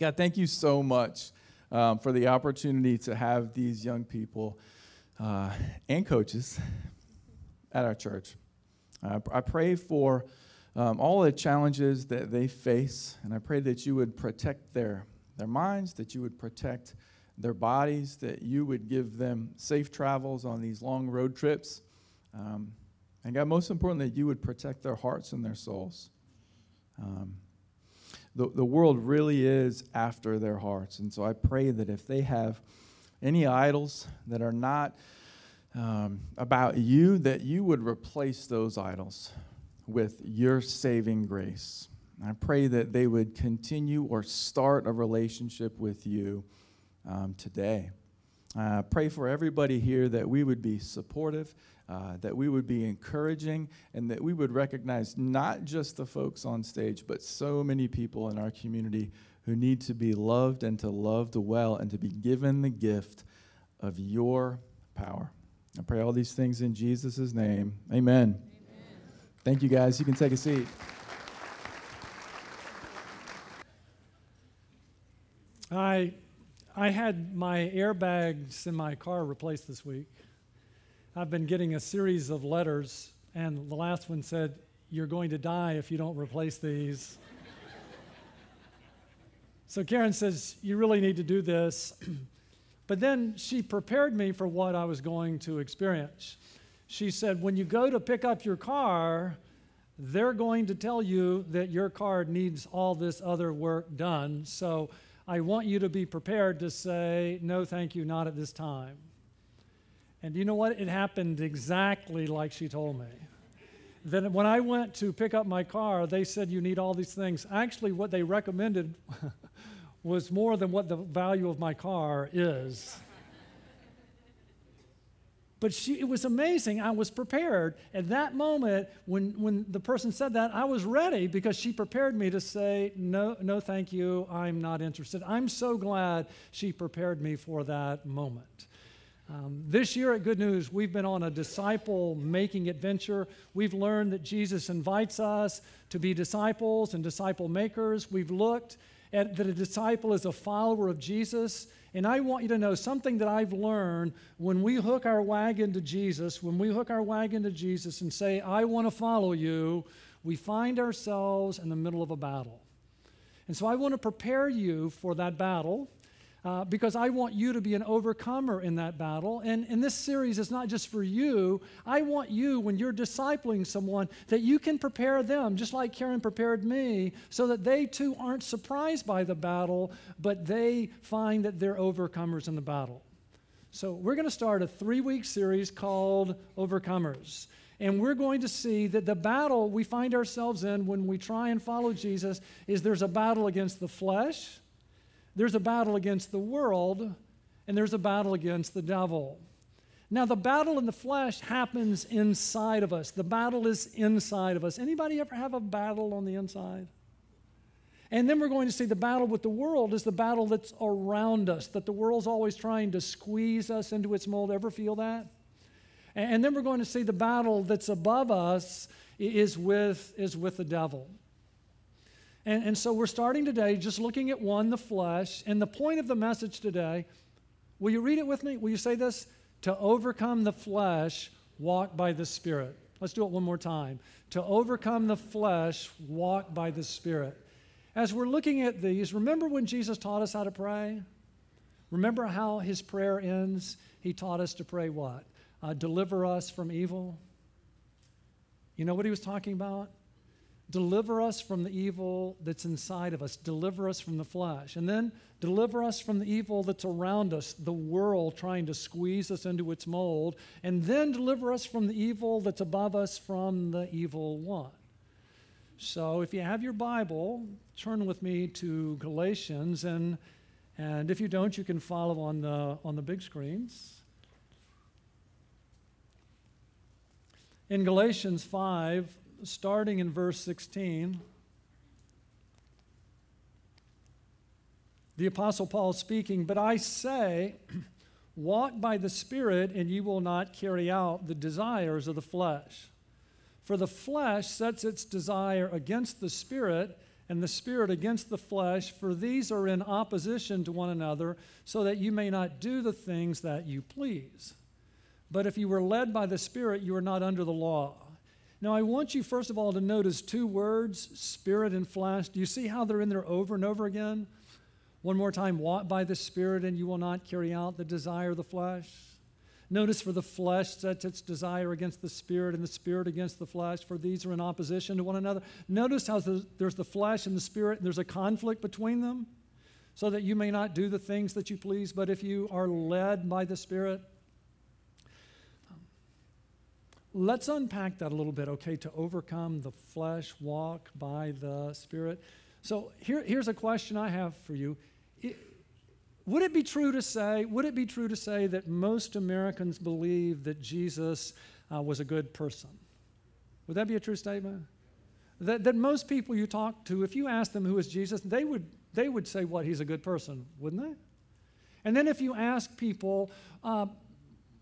God, thank you so much um, for the opportunity to have these young people uh, and coaches at our church. Uh, I pray for um, all the challenges that they face, and I pray that you would protect their, their minds, that you would protect their bodies, that you would give them safe travels on these long road trips. Um, and God, most importantly, that you would protect their hearts and their souls. Um, the, the world really is after their hearts. And so I pray that if they have any idols that are not um, about you, that you would replace those idols with your saving grace. I pray that they would continue or start a relationship with you um, today. I uh, pray for everybody here that we would be supportive, uh, that we would be encouraging, and that we would recognize not just the folks on stage, but so many people in our community who need to be loved and to loved well and to be given the gift of your power. I pray all these things in Jesus' name. Amen. Amen. Thank you, guys. You can take a seat. I I had my airbags in my car replaced this week. I've been getting a series of letters, and the last one said, You're going to die if you don't replace these. so Karen says, You really need to do this. but then she prepared me for what I was going to experience. She said, When you go to pick up your car, they're going to tell you that your car needs all this other work done. So I want you to be prepared to say, no, thank you, not at this time. And you know what? It happened exactly like she told me. Then when I went to pick up my car, they said you need all these things. Actually, what they recommended was more than what the value of my car is. But she, it was amazing. I was prepared. At that moment, when, when the person said that, I was ready because she prepared me to say, no, no, thank you. I'm not interested. I'm so glad she prepared me for that moment. Um, this year at Good News, we've been on a disciple making adventure. We've learned that Jesus invites us to be disciples and disciple makers. We've looked at that a disciple is a follower of Jesus and I want you to know something that I've learned when we hook our wagon to Jesus, when we hook our wagon to Jesus and say, I want to follow you, we find ourselves in the middle of a battle. And so I want to prepare you for that battle uh, because I want you to be an overcomer in that battle. And, and this series is not just for you. I want you, when you're discipling someone, that you can prepare them, just like Karen prepared me, so that they too aren't surprised by the battle, but they find that they're overcomers in the battle. So, we're going to start a three week series called Overcomers. And we're going to see that the battle we find ourselves in when we try and follow Jesus is there's a battle against the flesh, there's a battle against the world, and there's a battle against the devil. Now, the battle in the flesh happens inside of us. The battle is inside of us. Anybody ever have a battle on the inside? And then we're going to see the battle with the world is the battle that's around us, that the world's always trying to squeeze us into its mold. Ever feel that? And then we're going to see the battle that's above us is with, is with the devil. And, and so we're starting today just looking at one, the flesh. And the point of the message today, will you read it with me? Will you say this? To overcome the flesh, walk by the Spirit. Let's do it one more time. To overcome the flesh, walk by the Spirit. As we're looking at these, remember when Jesus taught us how to pray? Remember how his prayer ends? He taught us to pray what? Uh, deliver us from evil. You know what he was talking about? Deliver us from the evil that's inside of us. Deliver us from the flesh. And then deliver us from the evil that's around us, the world trying to squeeze us into its mold. And then deliver us from the evil that's above us from the evil one. So if you have your Bible, turn with me to Galatians. And, and if you don't, you can follow on the, on the big screens. In Galatians 5, starting in verse 16. The Apostle Paul speaking, But I say, walk by the Spirit, and you will not carry out the desires of the flesh. For the flesh sets its desire against the Spirit, and the Spirit against the flesh, for these are in opposition to one another, so that you may not do the things that you please. But if you were led by the Spirit, you are not under the law. Now, I want you, first of all, to notice two words, spirit and flesh. Do you see how they're in there over and over again? One more time, walk by the Spirit, and you will not carry out the desire of the flesh. Notice for the flesh sets its desire against the spirit, and the spirit against the flesh, for these are in opposition to one another. Notice how there's the flesh and the spirit, and there's a conflict between them, so that you may not do the things that you please, but if you are led by the spirit, let's unpack that a little bit, okay? To overcome the flesh, walk by the Spirit. So here, here's a question I have for you. It, would it be true to say, would it be true to say that most Americans believe that Jesus uh, was a good person? Would that be a true statement? That, that most people you talk to, if you ask them who is Jesus, they would, they would say, what, he's a good person, wouldn't they? And then if you ask people, uh,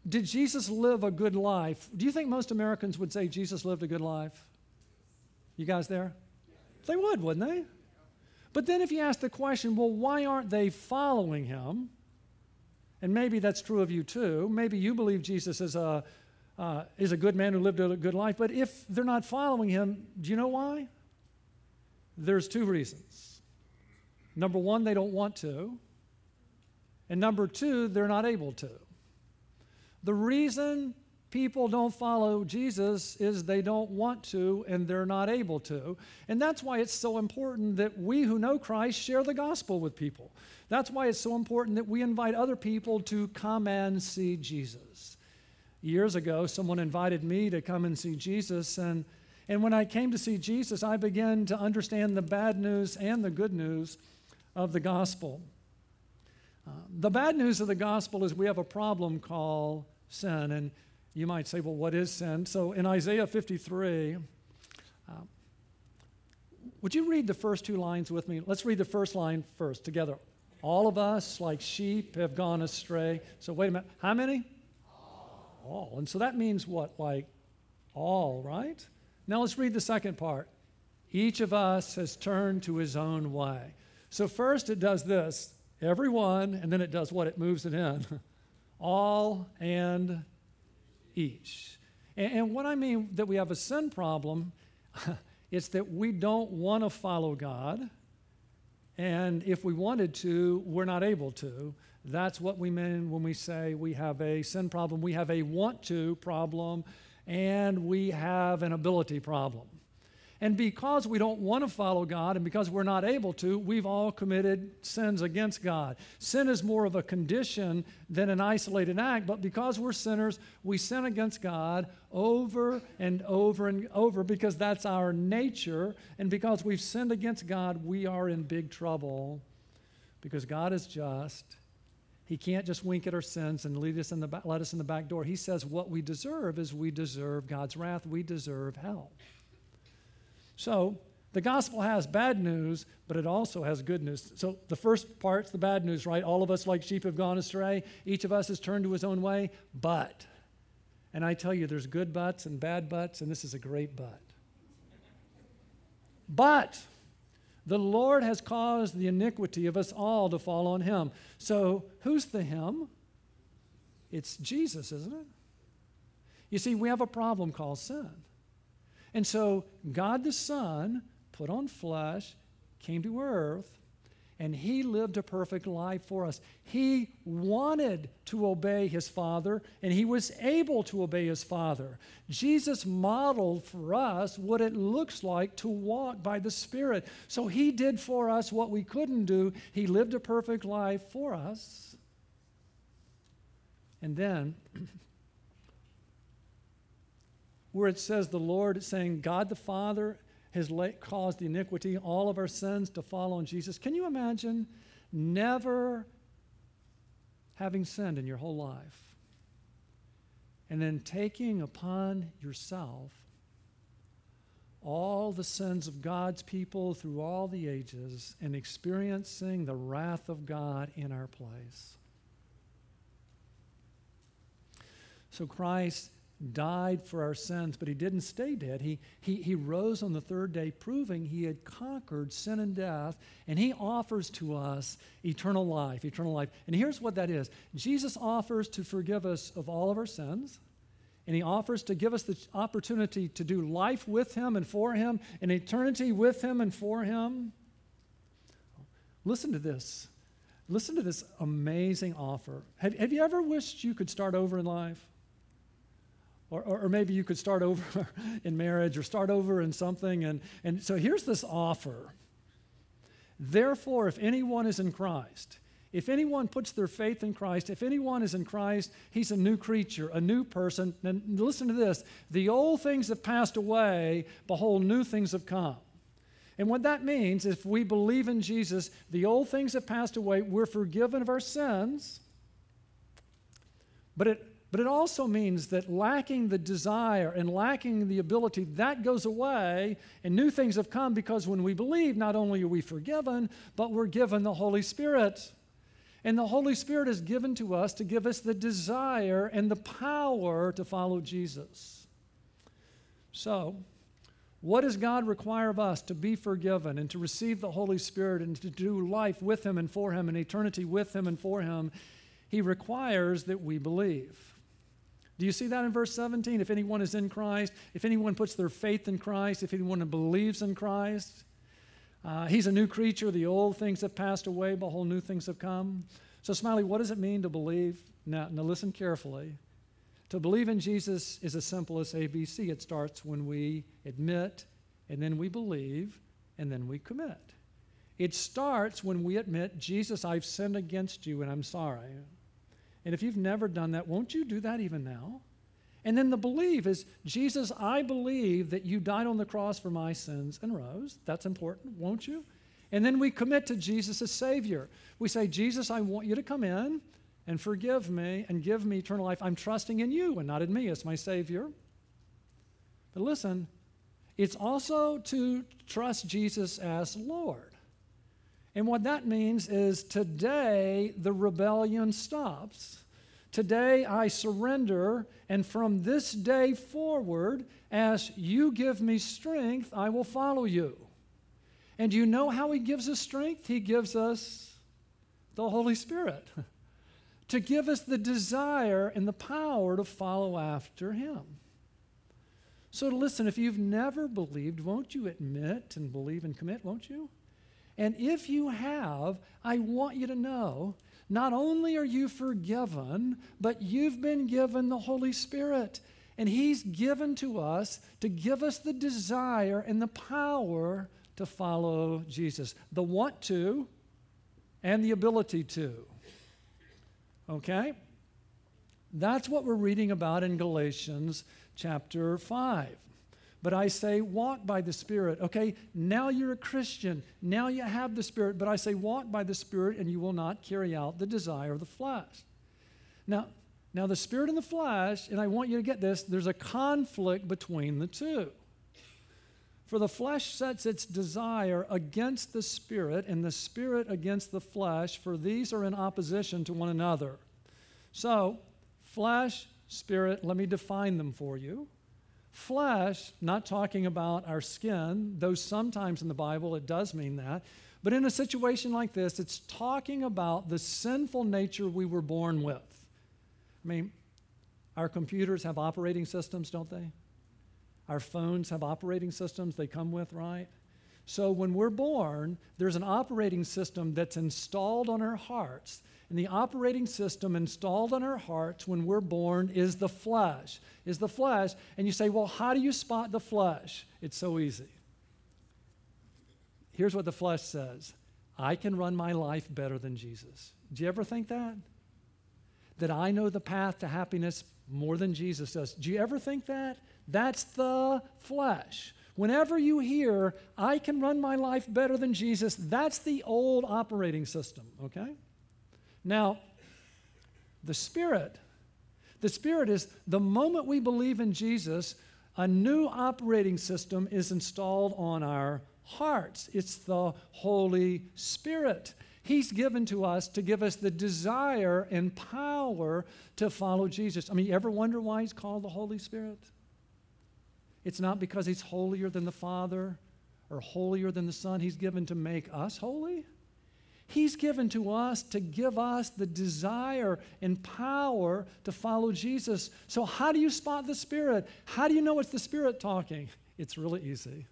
did Jesus live a good life? Do you think most Americans would say Jesus lived a good life? You guys there? They would, wouldn't they? But then if you ask the question, well, why aren't they following him? And maybe that's true of you too. Maybe you believe Jesus is a, uh, is a good man who lived a good life. But if they're not following him, do you know why? There's two reasons. Number one, they don't want to. And number two, they're not able to. The reason people don't follow Jesus is they don't want to and they're not able to. And that's why it's so important that we who know Christ share the gospel with people. That's why it's so important that we invite other people to come and see Jesus. Years ago, someone invited me to come and see Jesus, and, and when I came to see Jesus, I began to understand the bad news and the good news of the gospel. Uh, the bad news of the gospel is we have a problem called sin. And you might say, well, what is sin? So in Isaiah 53, uh, would you read the first two lines with me? Let's read the first line first together. All of us, like sheep, have gone astray. So wait a minute. How many? All. all. And so that means what? Like all, right? Now let's read the second part. Each of us has turned to his own way. So first it does this everyone, and then it does what? It moves it in. all and each. And, and what I mean that we have a sin problem, it's that we don't want to follow God. And if we wanted to, we're not able to. That's what we mean when we say we have a sin problem. We have a want to problem, and we have an ability problem. And because we don't want to follow God and because we're not able to, we've all committed sins against God. Sin is more of a condition than an isolated act, but because we're sinners, we sin against God over and over and over because that's our nature. And because we've sinned against God, we are in big trouble because God is just. He can't just wink at our sins and lead us in the back, let us in the back door. He says what we deserve is we deserve God's wrath. We deserve hell. So the gospel has bad news, but it also has good news. So the first part's the bad news, right? All of us, like sheep, have gone astray. Each of us has turned to his own way. But, and I tell you, there's good buts and bad buts, and this is a great but. But the Lord has caused the iniquity of us all to fall on him. So who's the him? It's Jesus, isn't it? You see, we have a problem called sin. And so God the Son put on flesh, came to earth, and he lived a perfect life for us. He wanted to obey his Father, and he was able to obey his Father. Jesus modeled for us what it looks like to walk by the Spirit. So he did for us what we couldn't do. He lived a perfect life for us. And then where it says the Lord, saying, God the Father has caused the iniquity, all of our sins to fall on Jesus. Can you imagine never having sinned in your whole life and then taking upon yourself all the sins of God's people through all the ages and experiencing the wrath of God in our place? So Christ died for our sins, but he didn't stay dead. He, he, he rose on the third day, proving he had conquered sin and death, and he offers to us eternal life, eternal life. And here's what that is Jesus offers to forgive us of all of our sins. And he offers to give us the opportunity to do life with him and for him, and eternity with him and for him. Listen to this. Listen to this amazing offer. Have, have you ever wished you could start over in life? Or, or, or, maybe you could start over in marriage or start over in something. And, and so here's this offer. Therefore, if anyone is in Christ, if anyone puts their faith in Christ, if anyone is in Christ, he's a new creature, a new person. And listen to this the old things have passed away, behold, new things have come. And what that means, if we believe in Jesus, the old things have passed away, we're forgiven of our sins. But it but it also means that lacking the desire and lacking the ability, that goes away, and new things have come because when we believe, not only are we forgiven, but we're given the Holy Spirit. And the Holy Spirit is given to us to give us the desire and the power to follow Jesus. So, what does God require of us to be forgiven and to receive the Holy Spirit and to do life with Him and for Him and eternity with Him and for Him? He requires that we believe. Do you see that in verse 17? If anyone is in Christ, if anyone puts their faith in Christ, if anyone believes in Christ, uh, he's a new creature. The old things have passed away, behold, new things have come. So, Smiley, what does it mean to believe? Now, now listen carefully. To believe in Jesus is as simple as ABC. It starts when we admit, and then we believe, and then we commit. It starts when we admit, Jesus, I've sinned against you and I'm sorry. And if you've never done that, won't you do that even now? And then the believe is Jesus, I believe that you died on the cross for my sins and rose. That's important, won't you? And then we commit to Jesus as Savior. We say, Jesus, I want you to come in and forgive me and give me eternal life. I'm trusting in you and not in me as my Savior. But listen, it's also to trust Jesus as Lord. And what that means is today the rebellion stops. Today I surrender, and from this day forward, as you give me strength, I will follow you. And you know how He gives us strength? He gives us the Holy Spirit to give us the desire and the power to follow after Him. So, listen, if you've never believed, won't you admit and believe and commit, won't you? And if you have, I want you to know not only are you forgiven, but you've been given the Holy Spirit. And He's given to us to give us the desire and the power to follow Jesus. The want to and the ability to. Okay? That's what we're reading about in Galatians chapter 5. But I say, walk by the Spirit. Okay, now you're a Christian. Now you have the Spirit. But I say, walk by the Spirit, and you will not carry out the desire of the flesh. Now, now the Spirit and the flesh, and I want you to get this, there's a conflict between the two. For the flesh sets its desire against the Spirit, and the Spirit against the flesh, for these are in opposition to one another. So, flesh, Spirit, let me define them for you. Flesh, not talking about our skin, though sometimes in the Bible it does mean that. But in a situation like this, it's talking about the sinful nature we were born with. I mean, our computers have operating systems, don't they? Our phones have operating systems they come with, right? So when we're born, there's an operating system that's installed on our hearts and the operating system installed on our hearts when we're born is the flesh. Is the flesh. And you say, well, how do you spot the flesh? It's so easy. Here's what the flesh says I can run my life better than Jesus. Do you ever think that? That I know the path to happiness more than Jesus does. Do you ever think that? That's the flesh. Whenever you hear, I can run my life better than Jesus, that's the old operating system, okay? Now, the Spirit, the Spirit is the moment we believe in Jesus, a new operating system is installed on our hearts. It's the Holy Spirit. He's given to us to give us the desire and power to follow Jesus. I mean, you ever wonder why he's called the Holy Spirit? It's not because he's holier than the Father or holier than the Son. He's given to make us holy. He's given to us to give us the desire and power to follow Jesus. So, how do you spot the Spirit? How do you know it's the Spirit talking? It's really easy.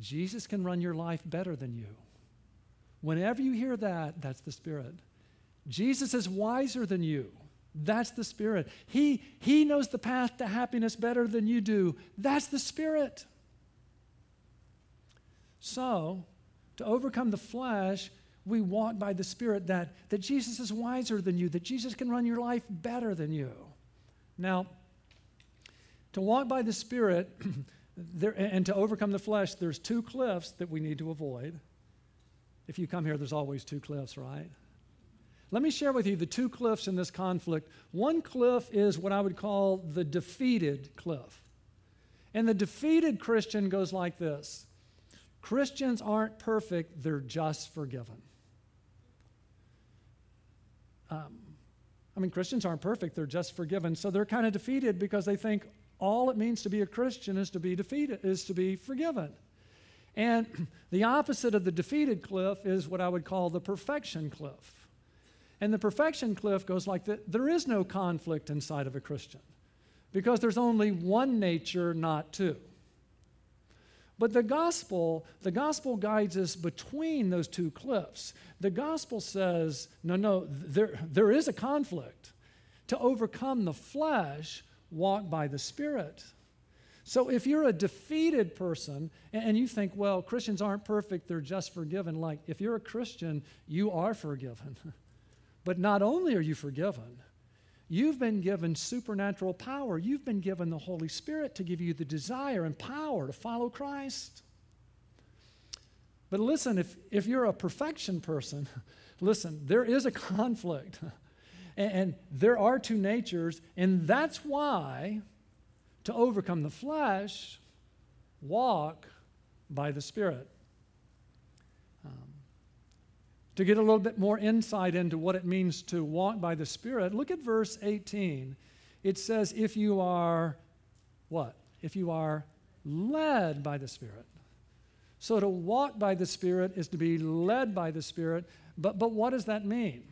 Jesus can run your life better than you. Whenever you hear that, that's the Spirit. Jesus is wiser than you. That's the Spirit. He, he knows the path to happiness better than you do. That's the Spirit. So, to overcome the flesh, we walk by the Spirit that, that Jesus is wiser than you, that Jesus can run your life better than you. Now, to walk by the Spirit there, and to overcome the flesh, there's two cliffs that we need to avoid. If you come here, there's always two cliffs, right? Let me share with you the two cliffs in this conflict. One cliff is what I would call the defeated cliff. And the defeated Christian goes like this Christians aren't perfect, they're just forgiven. Um, I mean, Christians aren't perfect, they're just forgiven. So they're kind of defeated because they think all it means to be a Christian is to be defeated, is to be forgiven. And the opposite of the defeated cliff is what I would call the perfection cliff. And the perfection cliff goes like that there is no conflict inside of a Christian because there's only one nature, not two. But the gospel, the gospel guides us between those two cliffs. The gospel says, no, no, there, there is a conflict. To overcome the flesh, walk by the Spirit. So if you're a defeated person and you think, well, Christians aren't perfect, they're just forgiven, like if you're a Christian, you are forgiven. but not only are you forgiven, you've been given supernatural power. You've been given the Holy Spirit to give you the desire and power to follow Christ. But listen, if, if you're a perfection person, listen, there is a conflict. and, and there are two natures, and that's why to overcome the flesh, walk by the Spirit. Um, to get a little bit more insight into what it means to walk by the Spirit, look at verse 18. It says, if you are what? If you are led by the Spirit. So to walk by the Spirit is to be led by the Spirit. But, but what does that mean?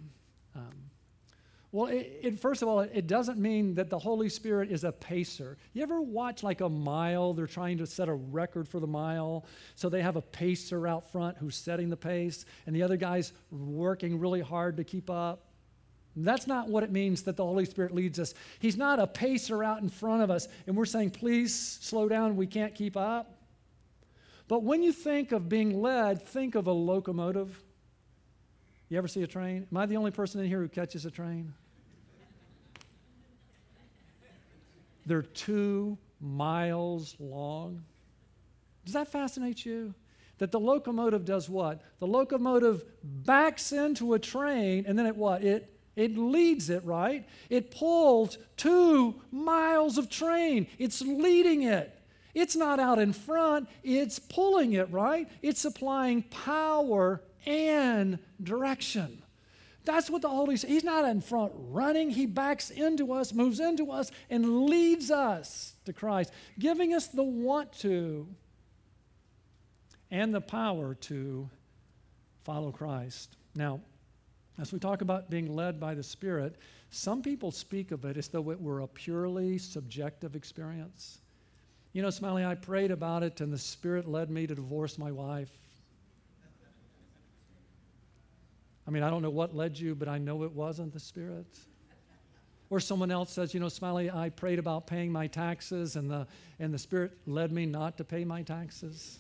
Well, it, it, first of all, it doesn't mean that the Holy Spirit is a pacer. You ever watch like a mile? They're trying to set a record for the mile. So they have a pacer out front who's setting the pace, and the other guy's working really hard to keep up. That's not what it means that the Holy Spirit leads us. He's not a pacer out in front of us, and we're saying, please slow down, we can't keep up. But when you think of being led, think of a locomotive. You ever see a train? Am I the only person in here who catches a train? They're two miles long. Does that fascinate you? That the locomotive does what? The locomotive backs into a train and then it what? It it leads it, right? It pulls two miles of train. It's leading it. It's not out in front, it's pulling it, right? It's supplying power and direction. That's what the Holy Spirit, He's not in front running. He backs into us, moves into us, and leads us to Christ, giving us the want to and the power to follow Christ. Now, as we talk about being led by the Spirit, some people speak of it as though it were a purely subjective experience. You know, Smiley, I prayed about it, and the Spirit led me to divorce my wife. I mean, I don't know what led you, but I know it wasn't the Spirit. Or someone else says, you know, Smiley, I prayed about paying my taxes, and the, and the Spirit led me not to pay my taxes.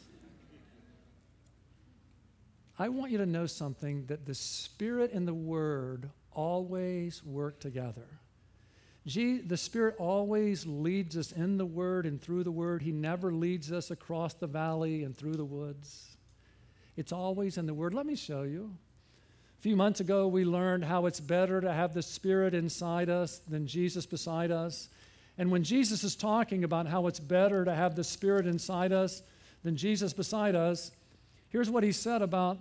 I want you to know something that the Spirit and the Word always work together. Gee, the Spirit always leads us in the Word and through the Word. He never leads us across the valley and through the woods. It's always in the Word. Let me show you. A few months ago, we learned how it's better to have the Spirit inside us than Jesus beside us. And when Jesus is talking about how it's better to have the Spirit inside us than Jesus beside us, here's what he said about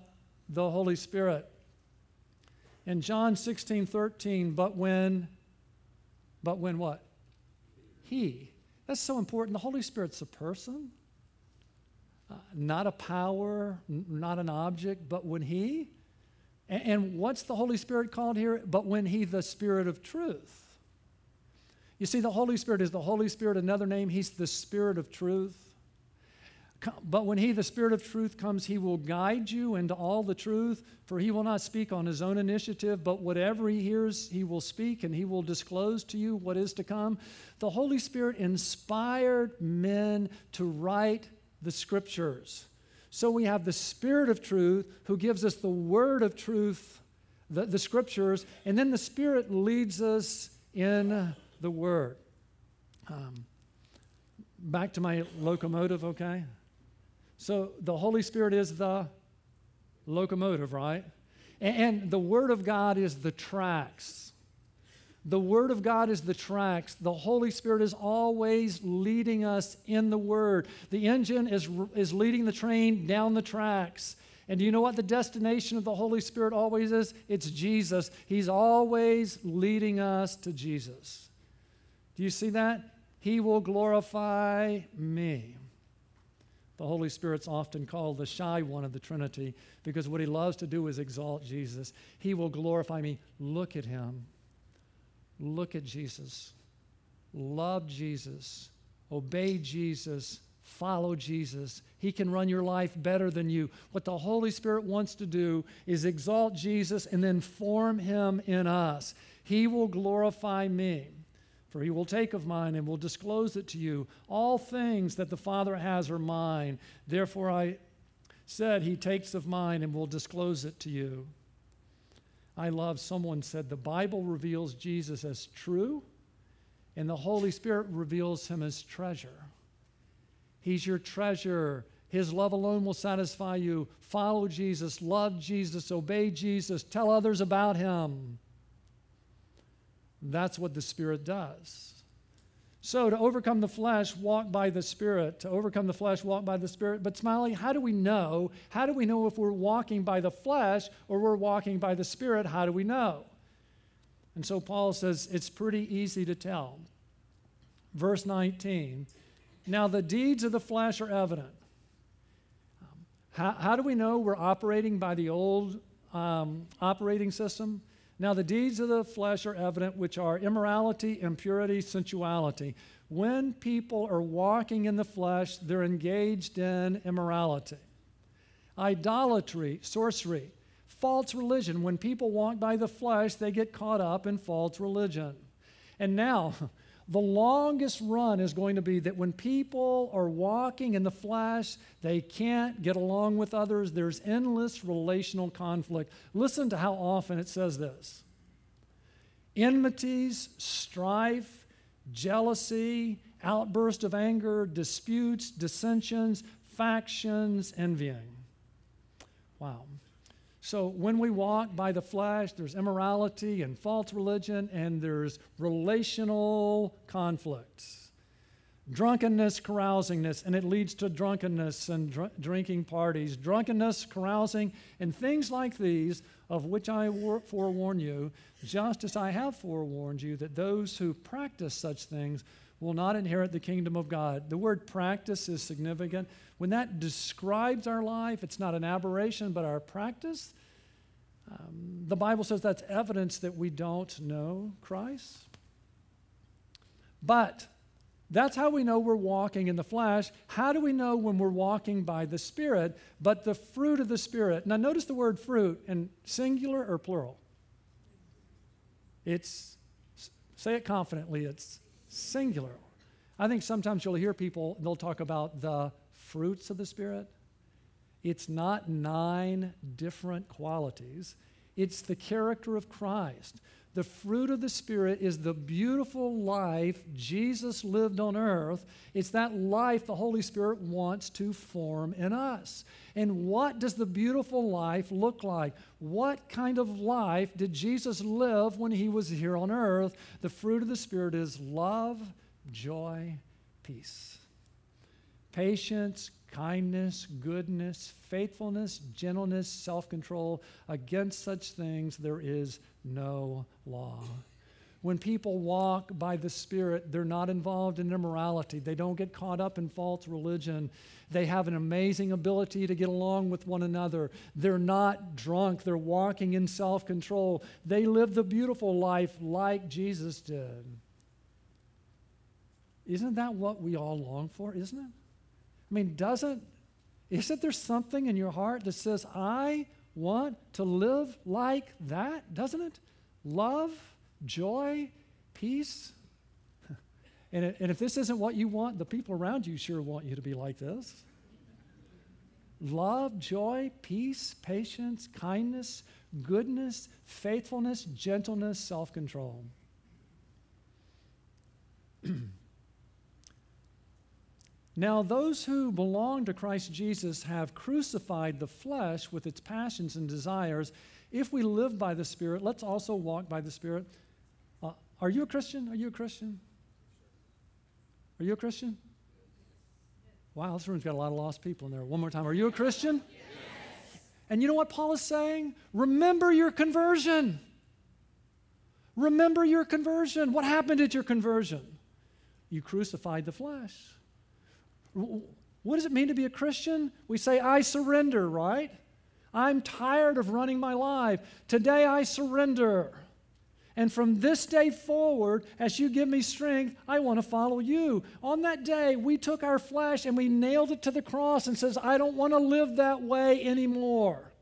the Holy Spirit. In John 16, 13, but when, but when what? He. That's so important. The Holy Spirit's a person, uh, not a power, n- not an object, but when He. And, and what's the Holy Spirit called here? But when He, the Spirit of truth. You see, the Holy Spirit is the Holy Spirit, another name, He's the Spirit of truth. But when he, the Spirit of truth, comes, he will guide you into all the truth, for he will not speak on his own initiative, but whatever he hears, he will speak, and he will disclose to you what is to come. The Holy Spirit inspired men to write the scriptures. So we have the Spirit of truth who gives us the word of truth, the, the scriptures, and then the Spirit leads us in the word. Um, back to my locomotive, okay? So the Holy Spirit is the locomotive, right? And, the Word of God is the tracks. The Word of God is the tracks. The Holy Spirit is always leading us in the Word. The engine is, is leading the train down the tracks. And do you know what the destination of the Holy Spirit always is? It's Jesus. He's always leading us to Jesus. Do you see that? He will glorify me. The Holy Spirit's often called the shy one of the Trinity because what he loves to do is exalt Jesus. He will glorify me. Look at him. Look at Jesus. Love Jesus. Obey Jesus. Follow Jesus. He can run your life better than you. What the Holy Spirit wants to do is exalt Jesus and then form him in us. He will glorify me. For he will take of mine and will disclose it to you. All things that the Father has are mine. Therefore, I said, He takes of mine and will disclose it to you. I love, someone said, the Bible reveals Jesus as true, and the Holy Spirit reveals him as treasure. He's your treasure. His love alone will satisfy you. Follow Jesus, love Jesus, obey Jesus, tell others about him. That's what the Spirit does. So, to overcome the flesh, walk by the Spirit. To overcome the flesh, walk by the Spirit. But, Smiley, how do we know? How do we know if we're walking by the flesh or we're walking by the Spirit? How do we know? And so, Paul says it's pretty easy to tell. Verse 19 Now, the deeds of the flesh are evident. How, how do we know we're operating by the old um, operating system? Now, the deeds of the flesh are evident, which are immorality, impurity, sensuality. When people are walking in the flesh, they're engaged in immorality. Idolatry, sorcery, false religion. When people walk by the flesh, they get caught up in false religion. And now, the longest run is going to be that when people are walking in the flesh, they can't get along with others. There's endless relational conflict. Listen to how often it says this enmities, strife, jealousy, outburst of anger, disputes, dissensions, factions, envying. Wow. So when we walk by the flesh, there's immorality and false religion, and there's relational conflicts. Drunkenness, carousingness, and it leads to drunkenness and dr- drinking parties. Drunkenness, carousing, and things like these, of which I forewarn you, just as I have forewarned you, that those who practice such things will not inherit the kingdom of God. The word practice is significant. When that describes our life, it's not an aberration, but our practice. Um, the Bible says that's evidence that we don't know Christ. But that's how we know we're walking in the flesh. How do we know when we're walking by the Spirit? But the fruit of the Spirit. Now, notice the word fruit in singular or plural. It's, say it confidently, it's singular. I think sometimes you'll hear people, they'll talk about the fruits of the Spirit. It's not nine different qualities, it's the character of Christ. The fruit of the Spirit is the beautiful life Jesus lived on earth. It's that life the Holy Spirit wants to form in us. And what does the beautiful life look like? What kind of life did Jesus live when he was here on earth? The fruit of the Spirit is love, joy, peace, patience, kindness, goodness, faithfulness, gentleness, self control. Against such things there is no law. When people walk by the Spirit, they're not involved in immorality. They don't get caught up in false religion. They have an amazing ability to get along with one another. They're not drunk. They're walking in self control. They live the beautiful life like Jesus did. Isn't that what we all long for, isn't it? I mean, doesn't, isn't there something in your heart that says, I want to live like that? Doesn't it? Love, joy, peace. And, it, and if this isn't what you want, the people around you sure want you to be like this. Love, joy, peace, patience, kindness, goodness, faithfulness, gentleness, self control. Now, those who belong to Christ Jesus have crucified the flesh with its passions and desires. If we live by the Spirit, let's also walk by the Spirit. Uh, are you a Christian? Are you a Christian? Are you a Christian? Wow, this room's got a lot of lost people in there. One more time. Are you a Christian? Yes. And you know what Paul is saying? Remember your conversion. Remember your conversion. What happened at your conversion? You crucified the flesh. What does it mean to be a Christian? We say, I surrender, right? I'm tired of running my life. Today I surrender. And from this day forward, as you give me strength, I want to follow you. On that day, we took our flesh and we nailed it to the cross and says, I don't want to live that way anymore.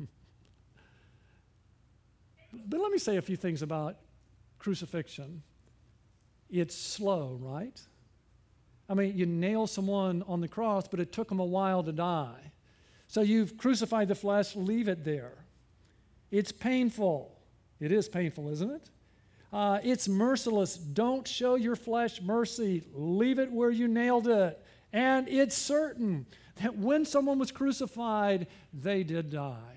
but let me say a few things about crucifixion. It's slow, right? I mean, you nail someone on the cross, but it took them a while to die. So you've crucified the flesh, leave it there. It's painful. It is painful, isn't it? Uh, it's merciless. Don't show your flesh mercy. Leave it where you nailed it. And it's certain that when someone was crucified, they did die.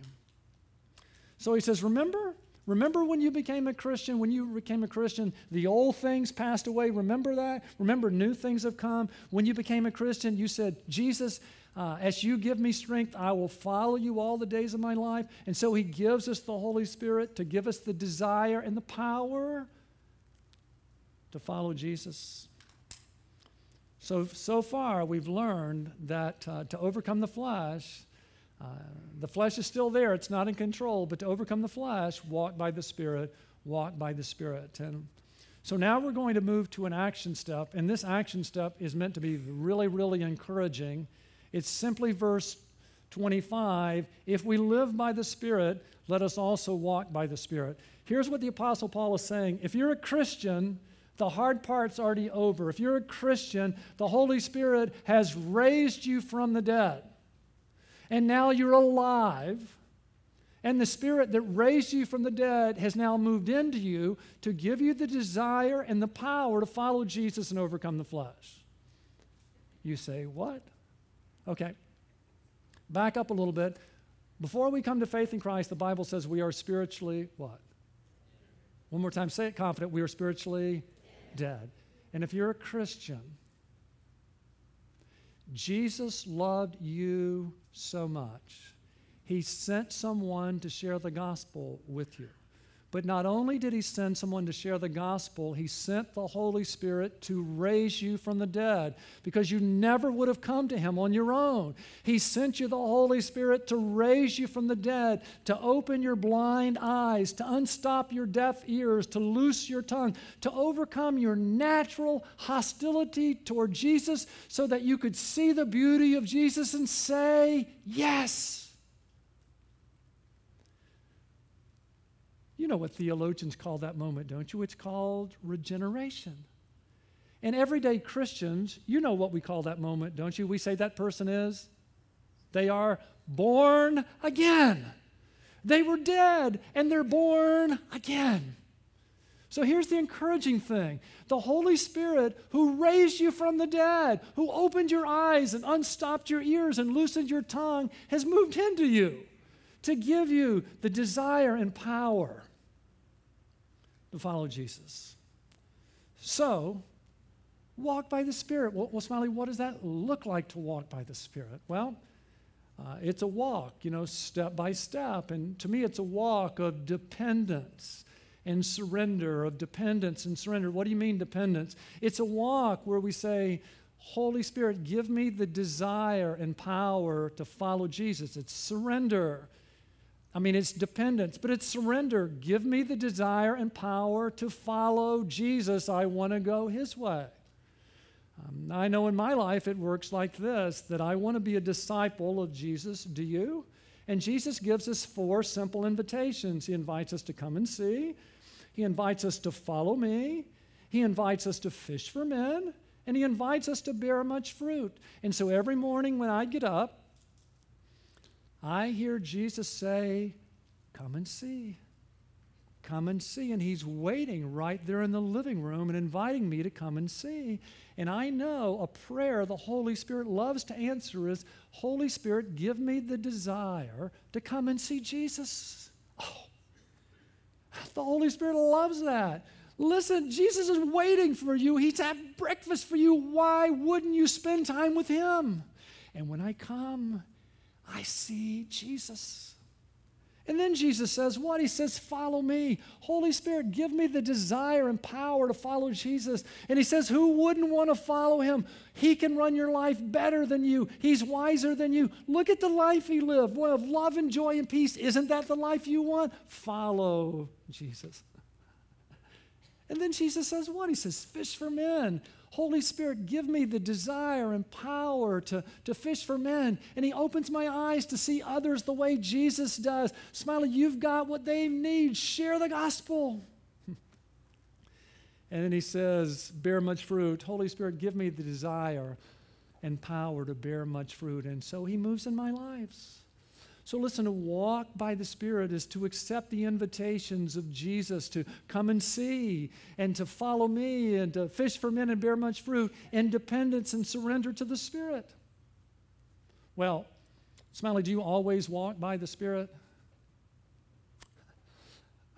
So he says, Remember? Remember when you became a Christian? When you became a Christian, the old things passed away. Remember that? Remember new things have come? When you became a Christian, you said, Jesus, uh, as you give me strength, I will follow you all the days of my life. And so he gives us the Holy Spirit to give us the desire and the power to follow Jesus. So, so far, we've learned that uh, to overcome the flesh, uh, the flesh is still there, it's not in control, but to overcome the flesh, walk by the Spirit, walk by the Spirit. And so now we're going to move to an action step, and this action step is meant to be really, really encouraging. It's simply verse 25 If we live by the Spirit, let us also walk by the Spirit. Here's what the Apostle Paul is saying If you're a Christian, the hard part's already over. If you're a Christian, the Holy Spirit has raised you from the dead and now you're alive. And the Spirit that raised you from the dead has now moved into you to give you the desire and the power to follow Jesus and overcome the flesh. You say, What? Okay. Back up a little bit. Before we come to faith in Christ, the Bible says we are spiritually what? One more time, say it confident. We are spiritually dead. And if you're a Christian, Jesus loved you so much. He sent someone to share the gospel with you. But not only did he send someone to share the gospel, he sent the Holy Spirit to raise you from the dead because you never would have come to him on your own. He sent you the Holy Spirit to raise you from the dead, to open your blind eyes, to unstop your deaf ears, to loose your tongue, to overcome your natural hostility toward Jesus so that you could see the beauty of Jesus and say, Yes. You know what theologians call that moment, don't you? It's called regeneration. And everyday Christians, you know what we call that moment, don't you? We say that person is, they are born again. They were dead and they're born again. So here's the encouraging thing the Holy Spirit, who raised you from the dead, who opened your eyes and unstopped your ears and loosened your tongue, has moved into you to give you the desire and power to follow Jesus. So, Walk by the Spirit. Well, well, Smiley, what does that look like to walk by the Spirit? Well, uh, it's a walk, you know, step by step. And to me, it's a walk of dependence and surrender, of dependence and surrender. What do you mean, dependence? It's a walk where we say, Holy Spirit, give me the desire and power to follow Jesus. It's surrender. I mean, it's dependence, but it's surrender. Give me the desire and power to follow Jesus. I want to go his way. Um, I know in my life it works like this that I want to be a disciple of Jesus. Do you? And Jesus gives us four simple invitations. He invites us to come and see, He invites us to follow me, He invites us to fish for men, and He invites us to bear much fruit. And so every morning when I get up, I hear Jesus say, Come and see. Come and see. And He's waiting right there in the living room and inviting me to come and see. And I know a prayer the Holy Spirit loves to answer is Holy Spirit, give me the desire to come and see Jesus. Oh, the Holy Spirit loves that. Listen, Jesus is waiting for you. He's at breakfast for you. Why wouldn't you spend time with Him? And when I come, I see Jesus. And then Jesus says, What? He says, Follow me. Holy Spirit, give me the desire and power to follow Jesus. And he says, Who wouldn't want to follow him? He can run your life better than you, he's wiser than you. Look at the life he lived, one of love and joy and peace. Isn't that the life you want? Follow Jesus. And then Jesus says, What? He says, Fish for men. Holy Spirit, give me the desire and power to, to fish for men. And He opens my eyes to see others the way Jesus does. Smiley, you've got what they need. Share the gospel. and then He says, Bear much fruit. Holy Spirit, give me the desire and power to bear much fruit. And so He moves in my lives. So, listen, to walk by the Spirit is to accept the invitations of Jesus to come and see and to follow me and to fish for men and bear much fruit, independence and surrender to the Spirit. Well, Smiley, do you always walk by the Spirit?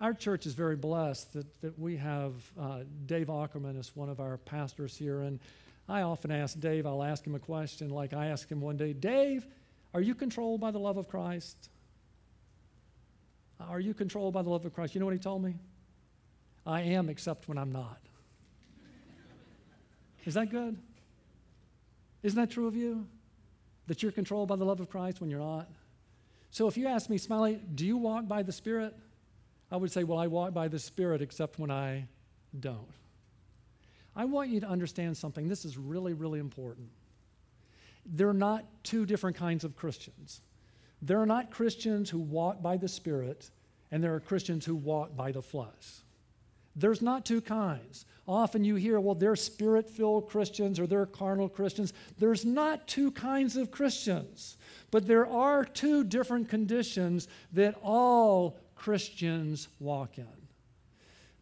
Our church is very blessed that, that we have uh, Dave Ackerman as one of our pastors here. And I often ask Dave, I'll ask him a question like I asked him one day Dave, are you controlled by the love of Christ? Are you controlled by the love of Christ? You know what he told me? I am, except when I'm not. Is that good? Isn't that true of you? That you're controlled by the love of Christ when you're not? So if you ask me, Smiley, do you walk by the Spirit? I would say, well, I walk by the Spirit except when I don't. I want you to understand something. This is really, really important they're not two different kinds of Christians. There are not Christians who walk by the Spirit, and there are Christians who walk by the flesh. There's not two kinds. Often you hear, well, they're spirit filled Christians or they're carnal Christians. There's not two kinds of Christians, but there are two different conditions that all Christians walk in.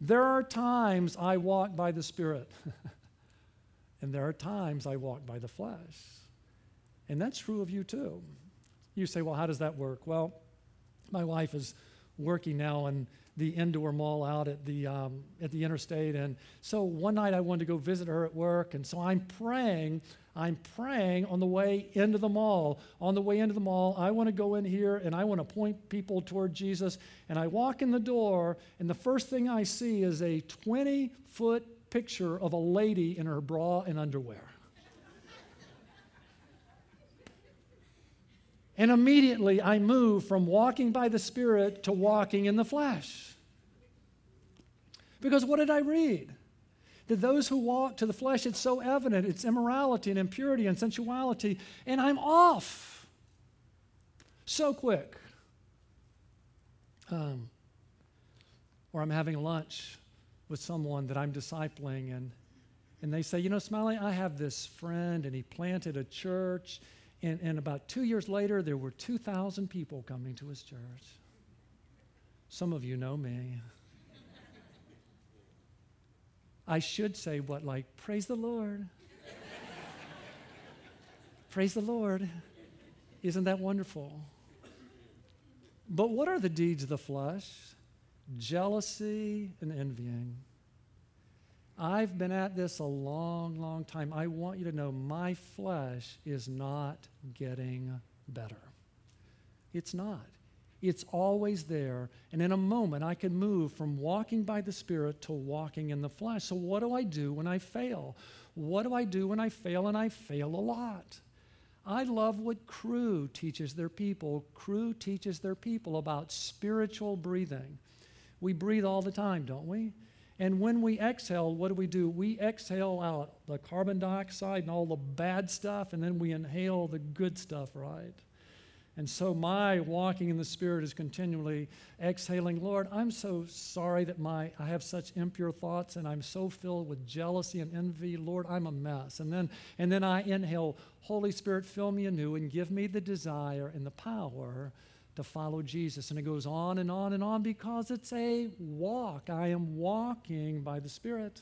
There are times I walk by the Spirit, and there are times I walk by the flesh. And that's true of you too. You say, well, how does that work? Well, my wife is working now in the indoor mall out at the, um, at the interstate. And so one night I wanted to go visit her at work. And so I'm praying, I'm praying on the way into the mall. On the way into the mall, I want to go in here and I want to point people toward Jesus. And I walk in the door, and the first thing I see is a 20 foot picture of a lady in her bra and underwear. And immediately I move from walking by the Spirit to walking in the flesh. Because what did I read? That those who walk to the flesh, it's so evident, it's immorality and impurity and sensuality, and I'm off so quick. Um, or I'm having lunch with someone that I'm discipling, and, and they say, You know, Smiley, I have this friend, and he planted a church and, and about two years later, there were 2,000 people coming to his church. Some of you know me. I should say what, like, praise the Lord. praise the Lord. Isn't that wonderful? But what are the deeds of the flesh? Jealousy and envying. I've been at this a long, long time. I want you to know my flesh is not getting better. It's not. It's always there. And in a moment, I can move from walking by the Spirit to walking in the flesh. So, what do I do when I fail? What do I do when I fail? And I fail a lot. I love what Cru teaches their people. Cru teaches their people about spiritual breathing. We breathe all the time, don't we? And when we exhale, what do we do? We exhale out the carbon dioxide and all the bad stuff, and then we inhale the good stuff, right? And so my walking in the Spirit is continually exhaling, Lord, I'm so sorry that my I have such impure thoughts and I'm so filled with jealousy and envy. Lord, I'm a mess. And then and then I inhale, Holy Spirit, fill me anew and give me the desire and the power to follow Jesus. And it goes on and on and on because it's a walk. I am walking by the Spirit.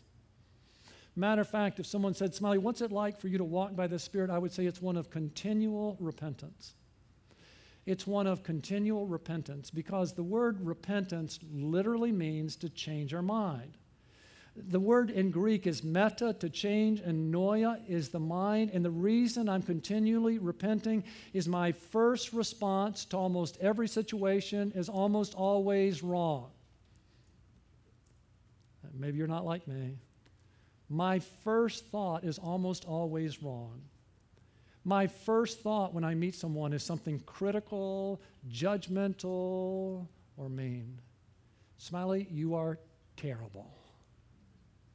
Matter of fact, if someone said, Smiley, what's it like for you to walk by the Spirit? I would say it's one of continual repentance. It's one of continual repentance because the word repentance literally means to change our mind. The word in Greek is meta, to change, and noia is the mind. And the reason I'm continually repenting is my first response to almost every situation is almost always wrong. Maybe you're not like me. My first thought is almost always wrong. My first thought when I meet someone is something critical, judgmental, or mean. Smiley, you are terrible.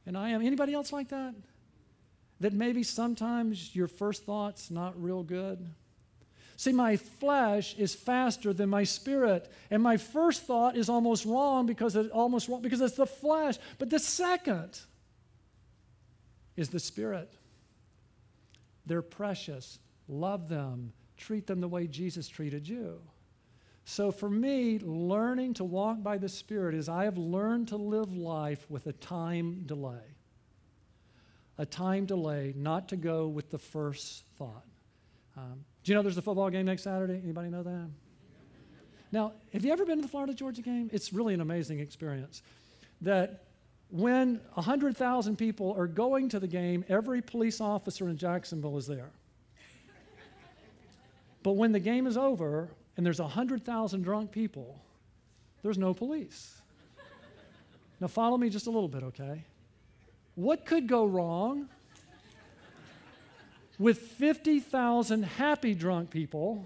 And I am. Anybody else like that? That maybe sometimes your first thought's not real good? See, my flesh is faster than my spirit, and my first thought is almost wrong because it's almost wrong because it's the flesh. But the second is the spirit. They're precious. Love them. Treat them the way Jesus treated you. So, for me, learning to walk by the Spirit is I have learned to live life with a time delay. A time delay, not to go with the first thought. Um, do you know there's a football game next Saturday? Anybody know that? Now, have you ever been to the Florida Georgia game? It's really an amazing experience. That when 100,000 people are going to the game, every police officer in Jacksonville is there. but when the game is over and there's 100,000 drunk people, there's no police. now, follow me just a little bit, okay? What could go wrong with 50,000 happy drunk people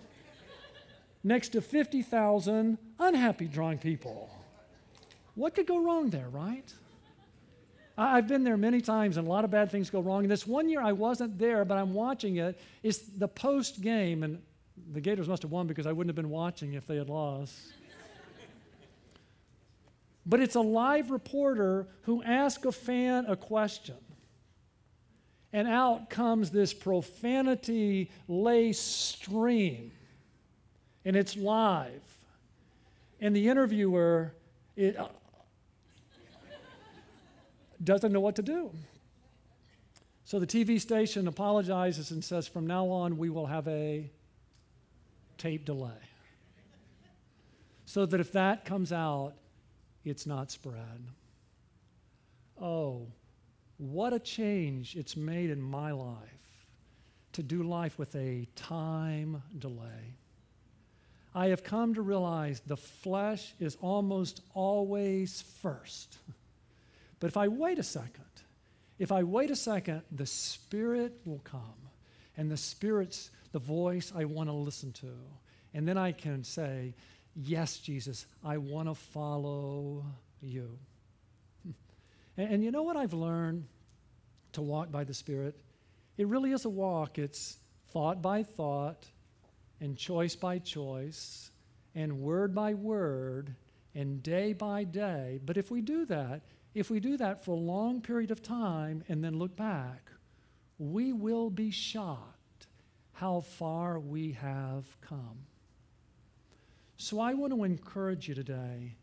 next to 50,000 unhappy drunk people? What could go wrong there, right? I've been there many times and a lot of bad things go wrong. And this one year I wasn't there, but I'm watching it. It's the post game, and the Gators must have won because I wouldn't have been watching if they had lost. but it's a live reporter who asks a fan a question. And out comes this profanity laced stream. And it's live. And the interviewer, it, uh, doesn't know what to do. So the TV station apologizes and says, from now on, we will have a tape delay. So that if that comes out, it's not spread. Oh, what a change it's made in my life to do life with a time delay. I have come to realize the flesh is almost always first. But if I wait a second, if I wait a second, the Spirit will come. And the Spirit's the voice I want to listen to. And then I can say, Yes, Jesus, I want to follow you. And, and, you know what I've learned to walk by the Spirit? It really is a walk. It's thought by thought, and choice by choice, and word by word, and day by day. But if we do that, if we do that for a long period of time and then look back, we will be shocked how far we have come. So I want to encourage you today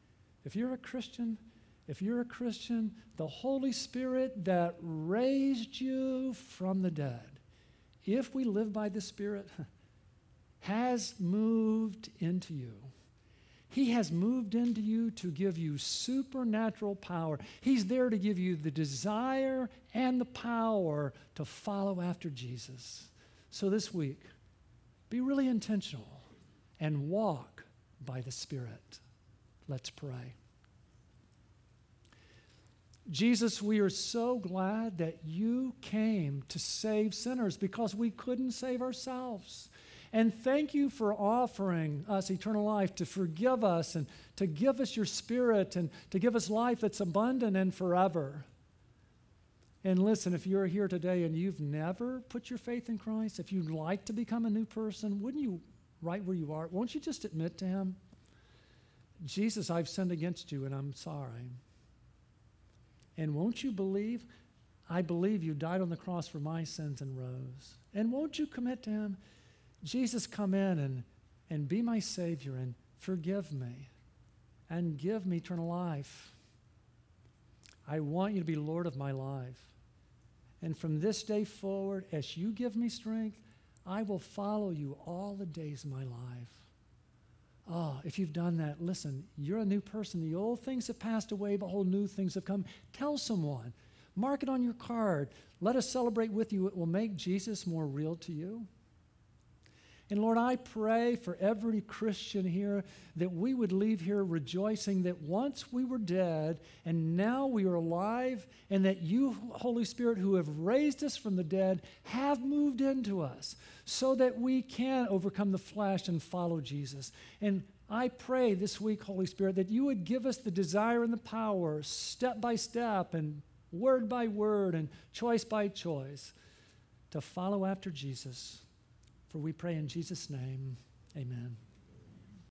if you're a Christian, if you're a Christian, the Holy Spirit that raised you from the dead, if we live by the Spirit, has moved into you. He has moved into you to give you supernatural power. He's there to give you the desire and the power to follow after Jesus. So this week, be really intentional and walk by the Spirit. Let's pray. Jesus, we are so glad that you came to save sinners because we couldn't save ourselves. And thank you for offering us eternal life to forgive us and to give us your spirit and to give us life that's abundant and forever. And listen, if you're here today and you've never put your faith in Christ, if you'd like to become a new person, wouldn't you, right where you are, won't you just admit to Him, Jesus, I've sinned against you and I'm sorry. And won't you believe? I believe you died on the cross for my sins and rose. And won't you commit to Him? Jesus, come in and, and be my Savior and forgive me and give me eternal life. I want you to be Lord of my life. And from this day forward, as you give me strength, I will follow you all the days of my life. Oh, if you've done that, listen, you're a new person. The old things have passed away, but whole new things have come. Tell someone. Mark it on your card. Let us celebrate with you. It will make Jesus more real to you. And Lord, I pray for every Christian here that we would leave here rejoicing that once we were dead and now we are alive, and that you, Holy Spirit, who have raised us from the dead, have moved into us so that we can overcome the flesh and follow Jesus. And I pray this week, Holy Spirit, that you would give us the desire and the power, step by step and word by word and choice by choice, to follow after Jesus for we pray in Jesus' name, amen.